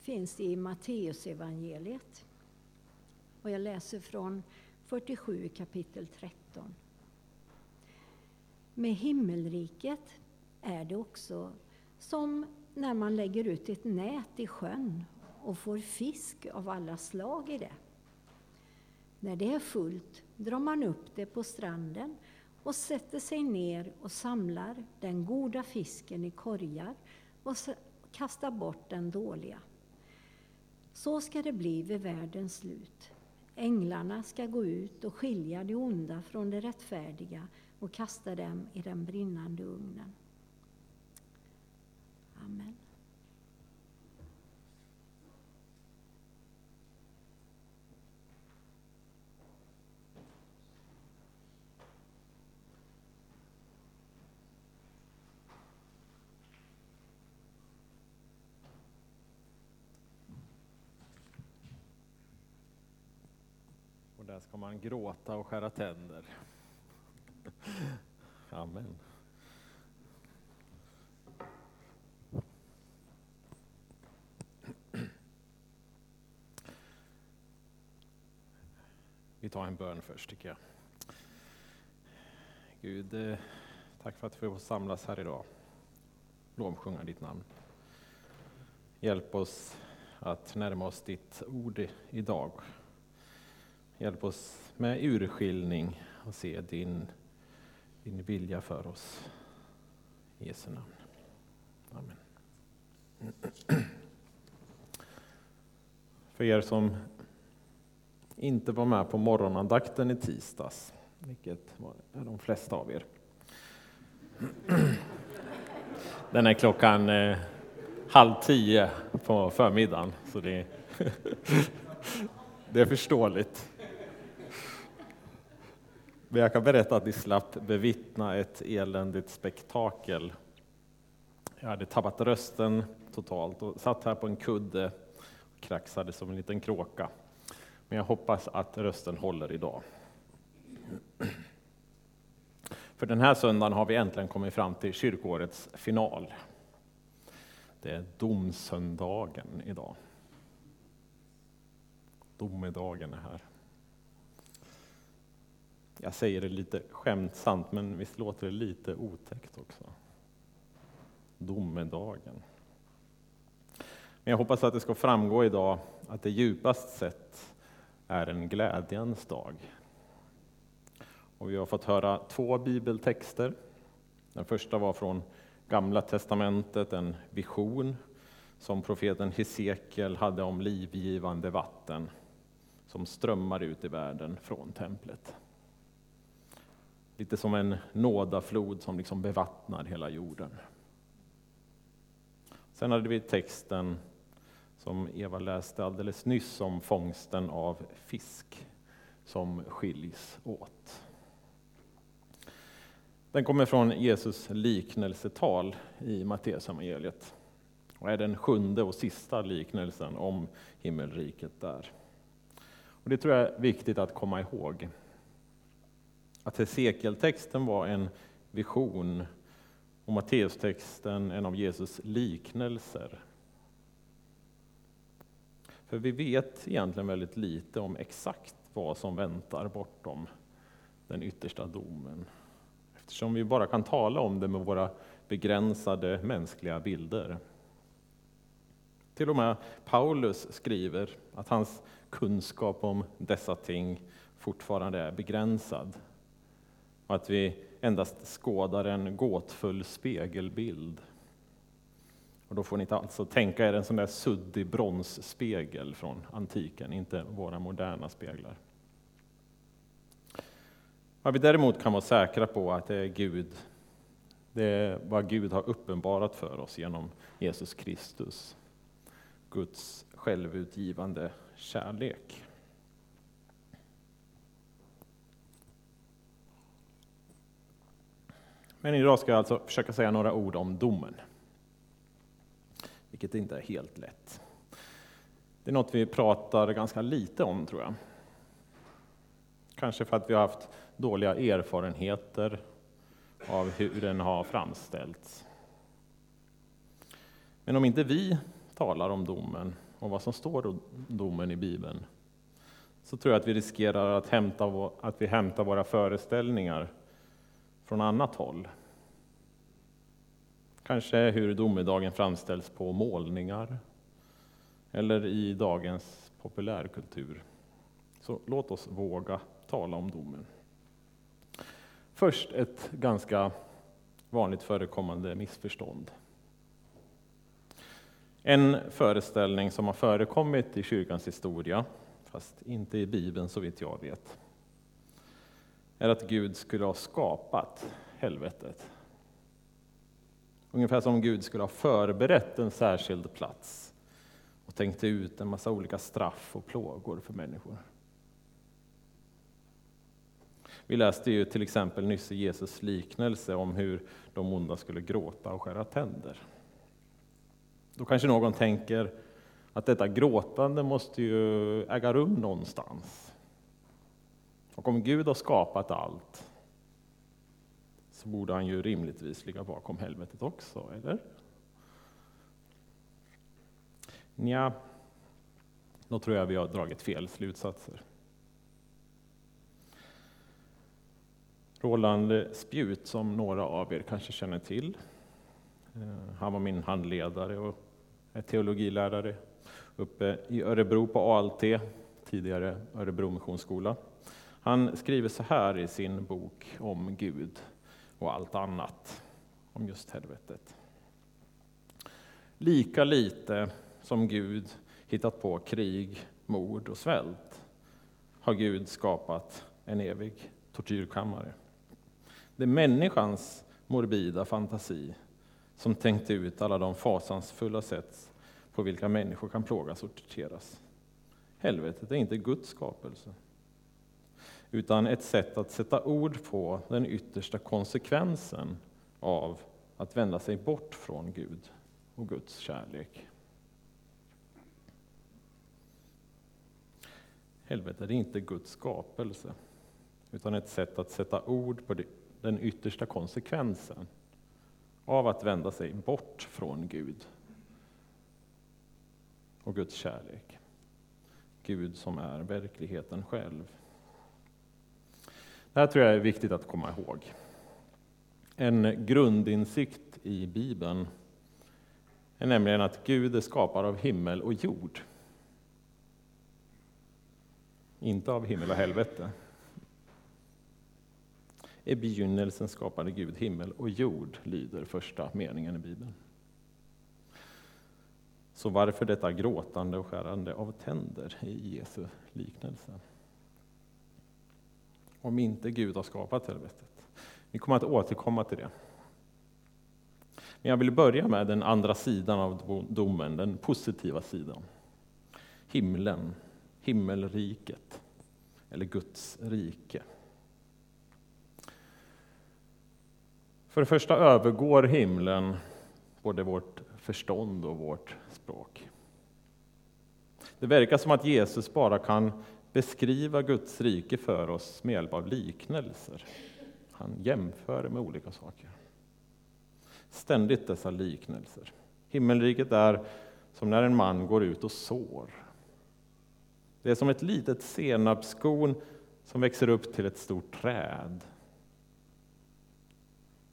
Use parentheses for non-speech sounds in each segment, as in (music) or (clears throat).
finns i Matteusevangeliet. Och jag läser från 47 kapitel 13. Med himmelriket är det också som när man lägger ut ett nät i sjön och får fisk av alla slag i det. När det är fullt drar man upp det på stranden och sätter sig ner och samlar den goda fisken i korgar och kastar bort den dåliga. Så ska det bli vid världens slut. Änglarna ska gå ut och skilja det onda från det rättfärdiga och kasta dem i den brinnande ugnen. Amen. Där ska man gråta och skära tänder. Amen. Vi tar en bön först tycker jag. Gud, eh, tack för att vi får samlas här idag. Lovsjunga ditt namn. Hjälp oss att närma oss ditt ord idag. Hjälp oss med urskiljning och se din, din vilja för oss. I Jesu namn. Amen. (clears throat) För er som inte var med på morgonandakten i tisdags, vilket är de flesta av er. (clears throat) Den är klockan eh, halv tio på förmiddagen, så det, (laughs) det är förståeligt. Men jag kan berätta att ni slapp bevittna ett eländigt spektakel. Jag hade tappat rösten totalt och satt här på en kudde och kraxade som en liten kråka. Men jag hoppas att rösten håller idag. För den här söndagen har vi äntligen kommit fram till kyrkårets final. Det är domsöndagen idag. Domedagen är här. Jag säger det lite skämtsamt, men visst låter det lite otäckt också? Domedagen. Men jag hoppas att det ska framgå idag att det djupast sett är en glädjens dag. Och vi har fått höra två bibeltexter. Den första var från Gamla testamentet, en vision som profeten Hesekiel hade om livgivande vatten som strömmar ut i världen från templet. Lite som en nådaflod som liksom bevattnar hela jorden. Sen hade vi texten som Eva läste alldeles nyss om fångsten av fisk som skiljs åt. Den kommer från Jesus liknelsetal i Matteusevangeliet och är den sjunde och sista liknelsen om himmelriket där. Och det tror jag är viktigt att komma ihåg. Att Hesekiel-texten var en vision och Matteustexten en av Jesus liknelser. För vi vet egentligen väldigt lite om exakt vad som väntar bortom den yttersta domen. Eftersom vi bara kan tala om det med våra begränsade mänskliga bilder. Till och med Paulus skriver att hans kunskap om dessa ting fortfarande är begränsad och att vi endast skådar en gåtfull spegelbild. Och då får ni inte alltså tänka er en sån där suddig bronsspegel från antiken, inte våra moderna speglar. Vad vi däremot kan vara säkra på att det är Gud, det är vad Gud har uppenbarat för oss genom Jesus Kristus. Guds självutgivande kärlek. Men idag ska jag alltså försöka säga några ord om domen. Vilket inte är helt lätt. Det är något vi pratar ganska lite om, tror jag. Kanske för att vi har haft dåliga erfarenheter av hur den har framställts. Men om inte vi talar om domen och vad som står om domen i Bibeln, så tror jag att vi riskerar att, hämta, att vi hämtar våra föreställningar från annat håll. Kanske hur domedagen framställs på målningar eller i dagens populärkultur. Så låt oss våga tala om domen. Först ett ganska vanligt förekommande missförstånd. En föreställning som har förekommit i kyrkans historia, fast inte i Bibeln så vitt jag vet, är att Gud skulle ha skapat helvetet. Ungefär som Gud skulle ha förberett en särskild plats och tänkt ut en massa olika straff och plågor för människor. Vi läste ju till exempel nyss i Jesus liknelse om hur de onda skulle gråta och skära tänder. Då kanske någon tänker att detta gråtande måste ju äga rum någonstans. Och om Gud har skapat allt så borde han ju rimligtvis ligga bakom helvetet också, eller? Nja, då tror jag vi har dragit fel slutsatser. Roland Spjut, som några av er kanske känner till. Eh, han var min handledare och är teologilärare uppe i Örebro på ALT, tidigare Örebro Missionsskola. Han skriver så här i sin bok om Gud och allt annat, om just helvetet. Lika lite som Gud hittat på krig, mord och svält har Gud skapat en evig tortyrkammare. Det är människans morbida fantasi som tänkt ut alla de fasansfulla sätt på vilka människor kan plågas och torteras. Helvetet är inte Guds skapelse, utan ett sätt att sätta ord på den yttersta konsekvensen av att vända sig bort från Gud och Guds kärlek. Helvetet är inte Guds skapelse, utan ett sätt att sätta ord på den yttersta konsekvensen av att vända sig bort från Gud och Guds kärlek. Gud som är verkligheten själv. Det här tror jag är viktigt att komma ihåg. En grundinsikt i Bibeln är nämligen att Gud är skapad av himmel och jord. Inte av himmel och helvete. I begynnelsen skapade Gud himmel och jord, lyder första meningen i Bibeln. Så varför detta gråtande och skärande av tänder i Jesu liknelse? Om inte Gud har skapat helvetet. Vi kommer att återkomma till det. Men jag vill börja med den andra sidan av domen, den positiva sidan. Himlen, himmelriket, eller Guds rike. För det första övergår himlen både vårt förstånd och vårt språk. Det verkar som att Jesus bara kan beskriva Guds rike för oss med hjälp av liknelser. Han jämför med olika saker. Ständigt dessa liknelser. Himmelriket är som när en man går ut och sår. Det är som ett litet senapskorn som växer upp till ett stort träd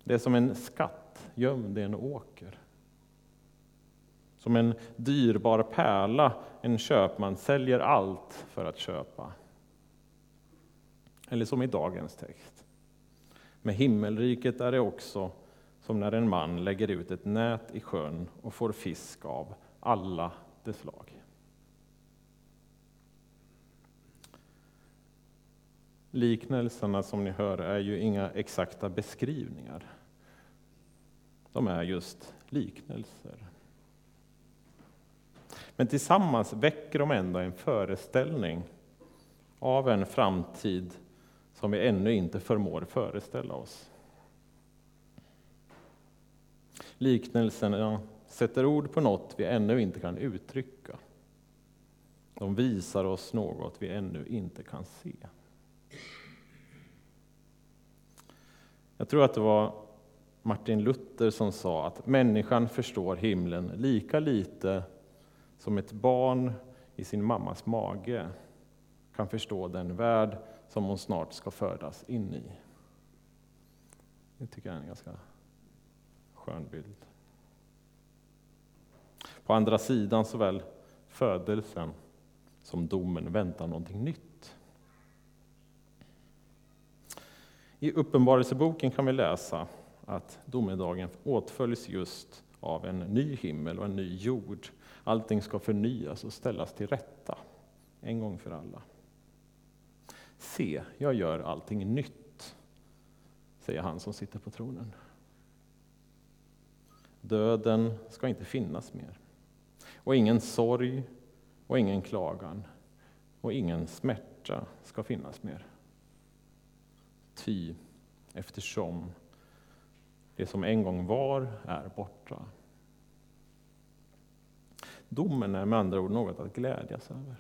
det är som en skatt gömd i en åker. Som en dyrbar pärla en köpman säljer allt för att köpa. Eller som i dagens text. Med himmelriket är det också som när en man lägger ut ett nät i sjön och får fisk av alla dess slag. Liknelserna som ni hör är ju inga exakta beskrivningar de är just liknelser. Men tillsammans väcker de ändå en föreställning av en framtid som vi ännu inte förmår föreställa oss. Liknelserna sätter ord på något vi ännu inte kan uttrycka. De visar oss något vi ännu inte kan se. Jag tror att det var Martin Luther som sa att människan förstår himlen lika lite som ett barn i sin mammas mage kan förstå den värld som hon snart ska födas in i. Det tycker jag är en ganska skön bild. På andra sidan såväl födelsen som domen väntar någonting nytt. I Uppenbarelseboken kan vi läsa att domedagen åtföljs just av en ny himmel och en ny jord. Allting ska förnyas och ställas till rätta, en gång för alla. Se, jag gör allting nytt, säger han som sitter på tronen. Döden ska inte finnas mer. Och ingen sorg och ingen klagan och ingen smärta ska finnas mer. Ty eftersom det som en gång var är borta. Domen är med andra ord något att glädjas över.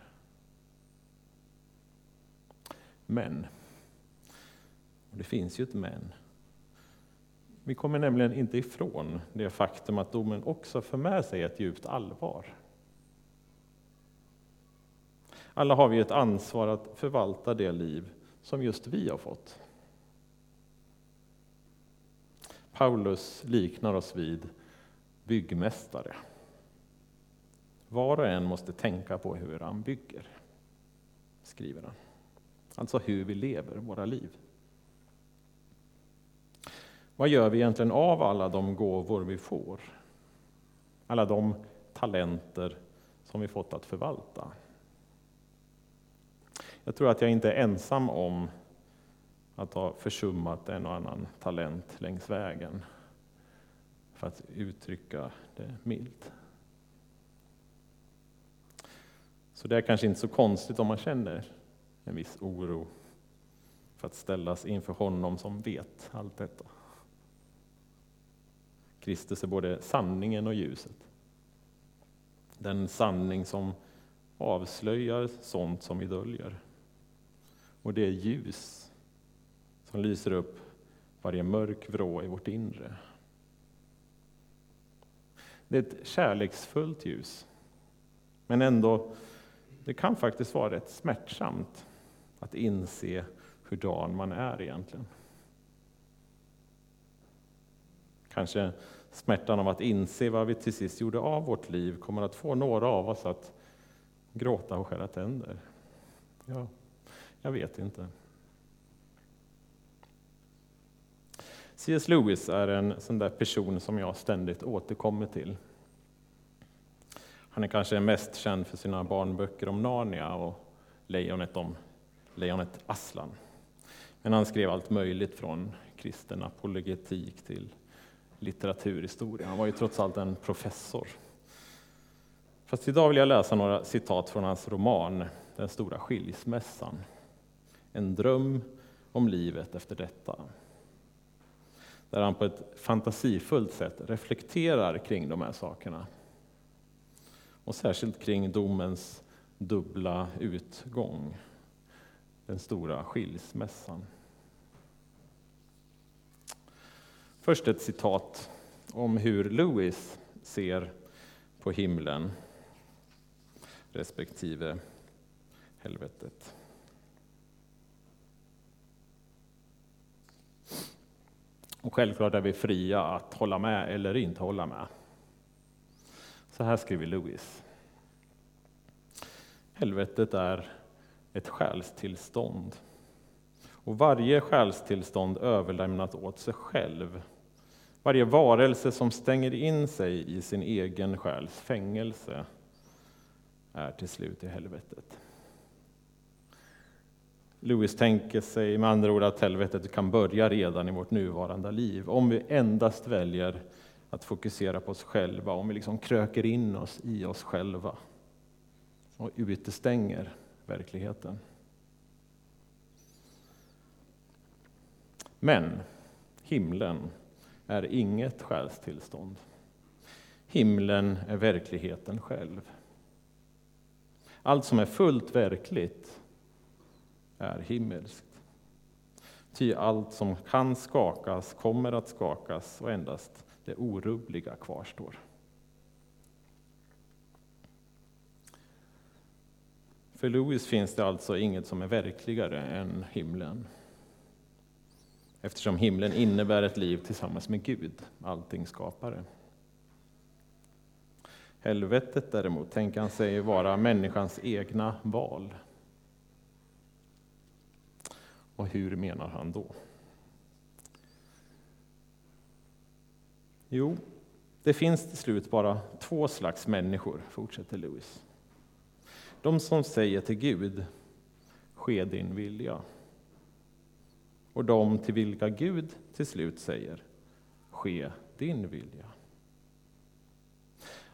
Men, och det finns ju ett men, vi kommer nämligen inte ifrån det faktum att domen också för med sig ett djupt allvar. Alla har vi ett ansvar att förvalta det liv som just vi har fått. Paulus liknar oss vid byggmästare. Var och en måste tänka på hur han bygger, skriver han. Alltså hur vi lever våra liv. Vad gör vi egentligen av alla de gåvor vi får? Alla de talenter som vi fått att förvalta? Jag tror att jag inte är ensam om att ha försummat en och annan talent längs vägen, för att uttrycka det milt. Så det är kanske inte så konstigt om man känner en viss oro för att ställas inför honom som vet allt detta. Kristus är både sanningen och ljuset. Den sanning som avslöjar sånt som vi döljer. Och det är ljus som lyser upp varje mörk vrå i vårt inre. Det är ett kärleksfullt ljus, men ändå, det kan faktiskt vara rätt smärtsamt att inse hurdan man är egentligen. Kanske smärtan av att inse vad vi till sist gjorde av vårt liv kommer att få några av oss att gråta och skära tänder. Ja, jag vet inte. C.S. Lewis är en sån där person som jag ständigt återkommer till. Han är kanske mest känd för sina barnböcker om Narnia och lejonet om lejonet Aslan. Men han skrev allt möjligt från kristen apologetik till litteraturhistoria. Han var ju trots allt en professor. Fast idag vill jag läsa några citat från hans roman Den stora skilsmässan. En dröm om livet efter detta. Där han på ett fantasifullt sätt reflekterar kring de här sakerna. Och särskilt kring domens dubbla utgång. Den stora skilsmässan. Först ett citat om hur Lewis ser på himlen respektive helvetet. Och självklart är vi fria att hålla med eller inte hålla med. Så här skriver Lewis. Helvetet är ett själstillstånd. Och varje själstillstånd överlämnat åt sig själv varje varelse som stänger in sig i sin egen själs fängelse är till slut i helvetet. Lewis tänker sig med andra ord att helvetet kan börja redan i vårt nuvarande liv, om vi endast väljer att fokusera på oss själva, om vi liksom kröker in oss i oss själva och utestänger verkligheten. Men himlen är inget själstillstånd. Himlen är verkligheten själv. Allt som är fullt verkligt är himmelskt. Ty allt som kan skakas kommer att skakas och endast det orubbliga kvarstår. För Lewis finns det alltså inget som är verkligare än himlen. Eftersom himlen innebär ett liv tillsammans med Gud, allting skapare. Helvetet däremot tänker han sig vara människans egna val. Och hur menar han då? Jo, det finns till slut bara två slags människor, fortsätter Lewis. De som säger till Gud, ske din vilja. Och de till vilka Gud till slut säger, ske din vilja.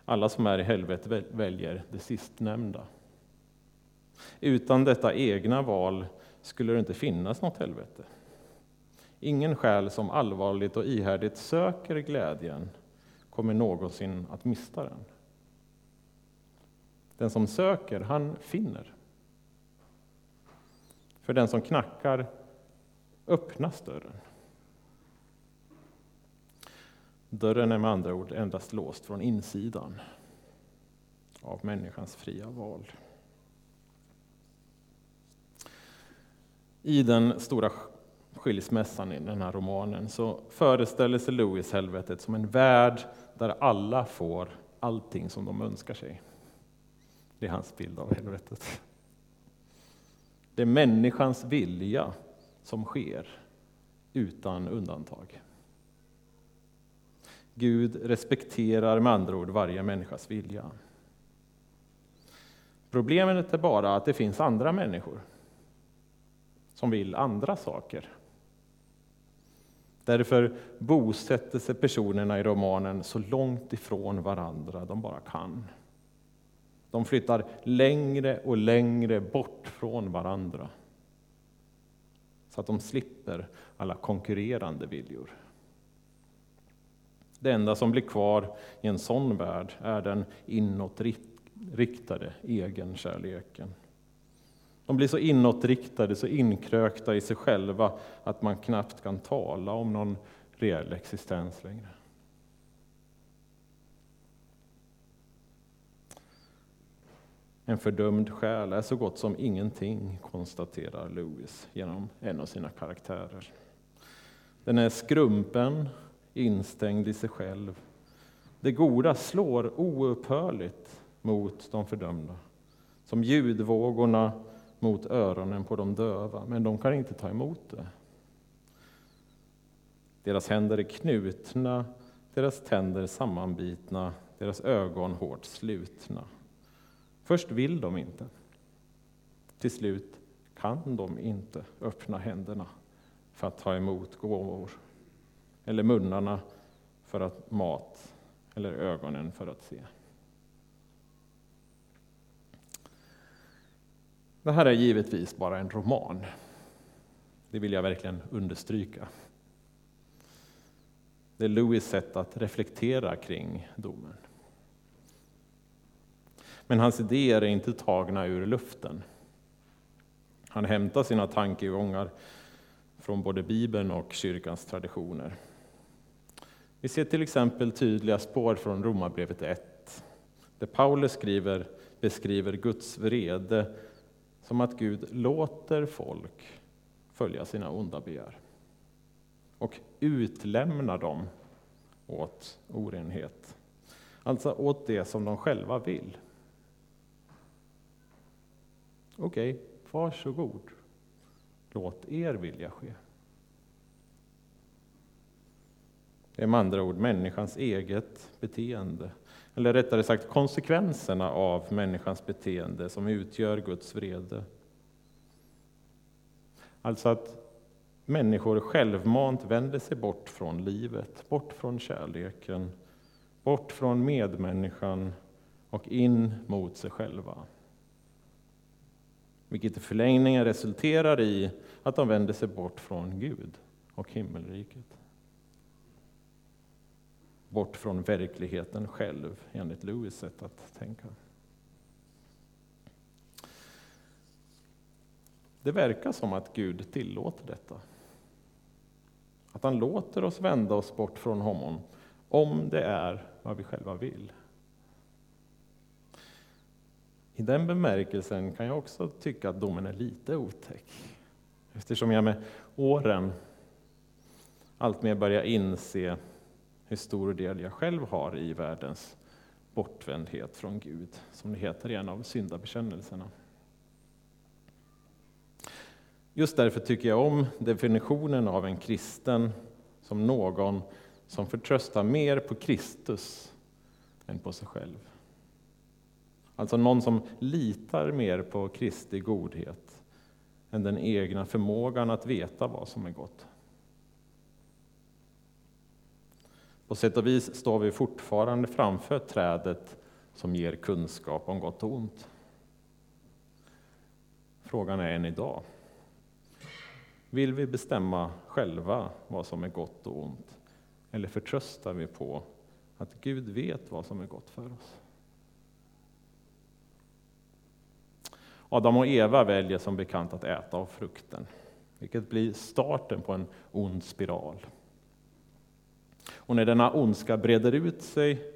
Alla som är i helvetet väljer det sistnämnda. Utan detta egna val skulle det inte finnas något helvete. Ingen själ som allvarligt och ihärdigt söker glädjen kommer någonsin att mista den. Den som söker, han finner. För den som knackar öppnas dörren. Dörren är med andra ord endast låst från insidan av människans fria val. I den stora skilsmässan i den här romanen så föreställer sig Lewis helvetet som en värld där alla får allting som de önskar sig. Det är hans bild av helvetet. Det är människans vilja som sker utan undantag. Gud respekterar med andra ord varje människas vilja. Problemet är bara att det finns andra människor som vill andra saker. Därför bosätter sig personerna i romanen så långt ifrån varandra de bara kan. De flyttar längre och längre bort från varandra så att de slipper alla konkurrerande viljor. Det enda som blir kvar i en sån värld är den inåtriktade egenkärleken. De blir så inåtriktade, så inkrökta i sig själva att man knappt kan tala om någon reell existens längre. En fördömd själ är så gott som ingenting, konstaterar Lewis genom en av sina karaktärer. Den är skrumpen, instängd i sig själv. Det goda slår oupphörligt mot de fördömda, som ljudvågorna mot öronen på de döva, men de kan inte ta emot det. Deras händer är knutna, deras tänder sammanbitna, deras ögon hårt slutna. Först vill de inte. Till slut kan de inte öppna händerna för att ta emot gåvor, eller munnarna för att mat, eller ögonen för att se. Det här är givetvis bara en roman. Det vill jag verkligen understryka. Det är Lewis sätt att reflektera kring domen. Men hans idéer är inte tagna ur luften. Han hämtar sina tankegångar från både Bibeln och kyrkans traditioner. Vi ser till exempel tydliga spår från Romarbrevet 1, där Paulus skriver, beskriver Guds vrede som att Gud låter folk följa sina onda begär och utlämnar dem åt orenhet. Alltså åt det som de själva vill. Okej, okay, varsågod. Låt er vilja ske. Det är med andra ord människans eget beteende eller rättare sagt konsekvenserna av människans beteende som utgör Guds vrede. Alltså att människor självmant vänder sig bort från livet, bort från kärleken, bort från medmänniskan och in mot sig själva. Vilket i förlängningen resulterar i att de vänder sig bort från Gud och himmelriket bort från verkligheten själv, enligt Lewis sätt att tänka. Det verkar som att Gud tillåter detta. Att han låter oss vända oss bort från honom, om det är vad vi själva vill. I den bemärkelsen kan jag också tycka att domen är lite otäck. Eftersom jag med åren alltmer börjar inse hur stor del jag själv har i världens bortvändhet från Gud, som det heter i en av syndabekännelserna. Just därför tycker jag om definitionen av en kristen som någon som förtröstar mer på Kristus än på sig själv. Alltså någon som litar mer på Kristi godhet än den egna förmågan att veta vad som är gott. På sätt och vis står vi fortfarande framför trädet som ger kunskap om gott och ont. Frågan är än idag. Vill vi bestämma själva vad som är gott och ont? Eller förtröstar vi på att Gud vet vad som är gott för oss? Adam och Eva väljer som bekant att äta av frukten, vilket blir starten på en ond spiral. Och när denna ondska breder ut sig,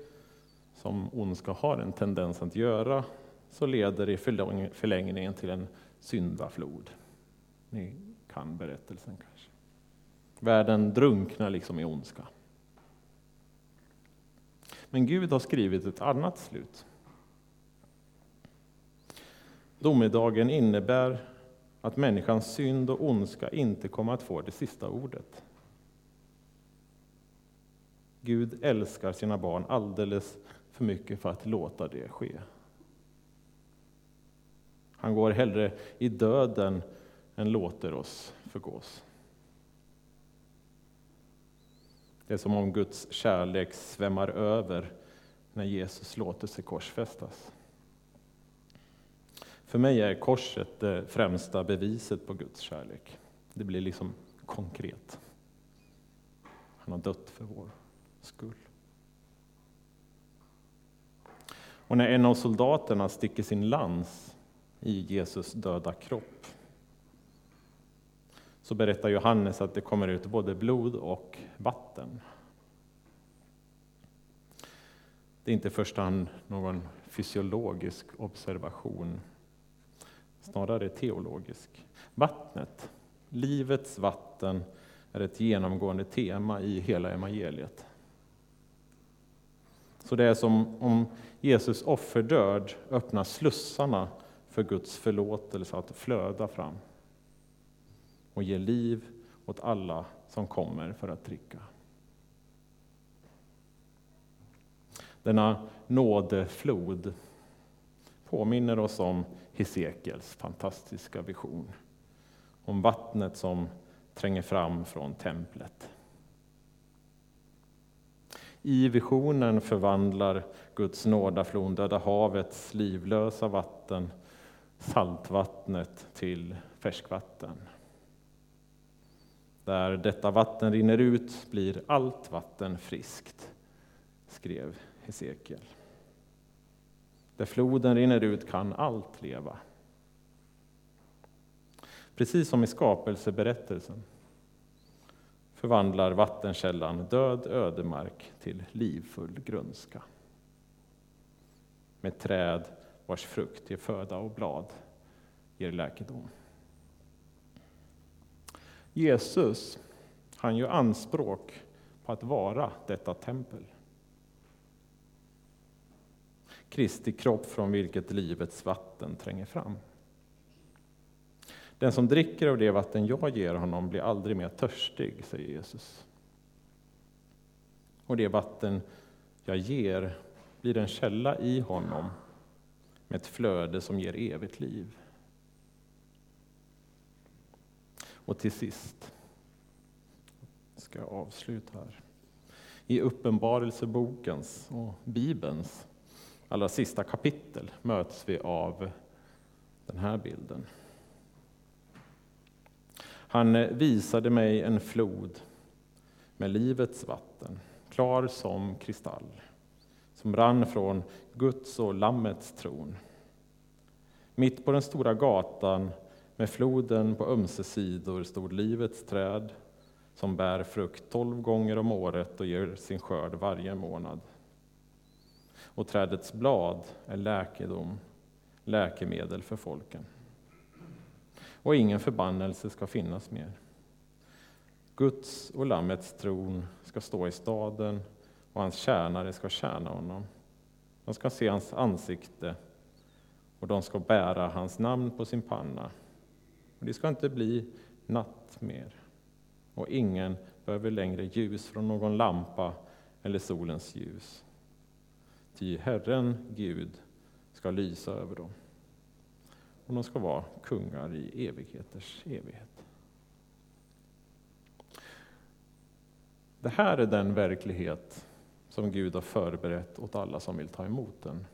som ondska har en tendens att göra, så leder det i förlängningen till en syndaflod. Ni kan berättelsen kanske. Världen drunknar liksom i ondska. Men Gud har skrivit ett annat slut. Domedagen innebär att människans synd och ondska inte kommer att få det sista ordet. Gud älskar sina barn alldeles för mycket för att låta det ske. Han går hellre i döden än låter oss förgås. Det är som om Guds kärlek svämmar över när Jesus låter sig korsfästas. För mig är korset det främsta beviset på Guds kärlek. Det blir liksom konkret. Han har dött för vår skull. Och när en av soldaterna sticker sin lans i Jesus döda kropp så berättar Johannes att det kommer ut både blod och vatten. Det är inte i första hand någon fysiologisk observation, snarare teologisk. Vattnet, livets vatten, är ett genomgående tema i hela evangeliet. Så det är som om Jesus offerdöd öppnar slussarna för Guds förlåtelse att flöda fram och ge liv åt alla som kommer för att dricka. Denna nådeflod påminner oss om Hesekiels fantastiska vision. Om vattnet som tränger fram från templet. I visionen förvandlar Guds nådaflon Döda havets livlösa vatten, saltvattnet, till färskvatten. Där detta vatten rinner ut blir allt vatten friskt, skrev Hesekiel. Där floden rinner ut kan allt leva. Precis som i skapelseberättelsen förvandlar vattenkällan död ödemark till livfull grönska. Med träd vars frukt ger föda och blad ger läkedom. Jesus, han gör anspråk på att vara detta tempel. Kristi kropp från vilket livets vatten tränger fram. Den som dricker av det vatten jag ger honom blir aldrig mer törstig, säger Jesus. Och det vatten jag ger blir en källa i honom med ett flöde som ger evigt liv. Och till sist ska jag avsluta här. I Uppenbarelsebokens och Bibelns allra sista kapitel möts vi av den här bilden. Han eh, visade mig en flod med livets vatten, klar som kristall, som rann från Guds och Lammets tron. Mitt på den stora gatan med floden på ömse sidor stod livets träd som bär frukt tolv gånger om året och ger sin skörd varje månad. Och trädets blad är läkedom, läkemedel för folken. Och ingen förbannelse ska finnas mer. Guds och Lammets tron ska stå i staden och hans tjänare ska tjäna honom. De ska se hans ansikte och de ska bära hans namn på sin panna. Och det ska inte bli natt mer och ingen behöver längre ljus från någon lampa eller solens ljus. Ty Herren Gud ska lysa över dem och de ska vara kungar i evigheters evighet. Det här är den verklighet som Gud har förberett åt alla som vill ta emot den.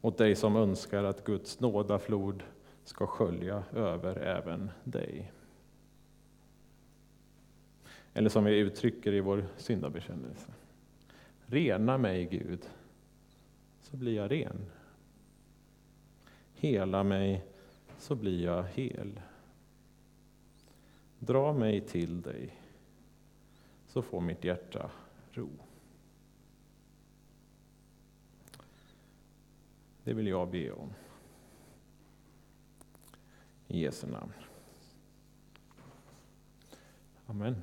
Åt dig som önskar att Guds nådaflod ska skölja över även dig. Eller som vi uttrycker i vår syndabekännelse. Rena mig, Gud, så blir jag ren. Hela mig, så blir jag hel. Dra mig till dig, så får mitt hjärta ro. Det vill jag be om. I Jesu namn. Amen.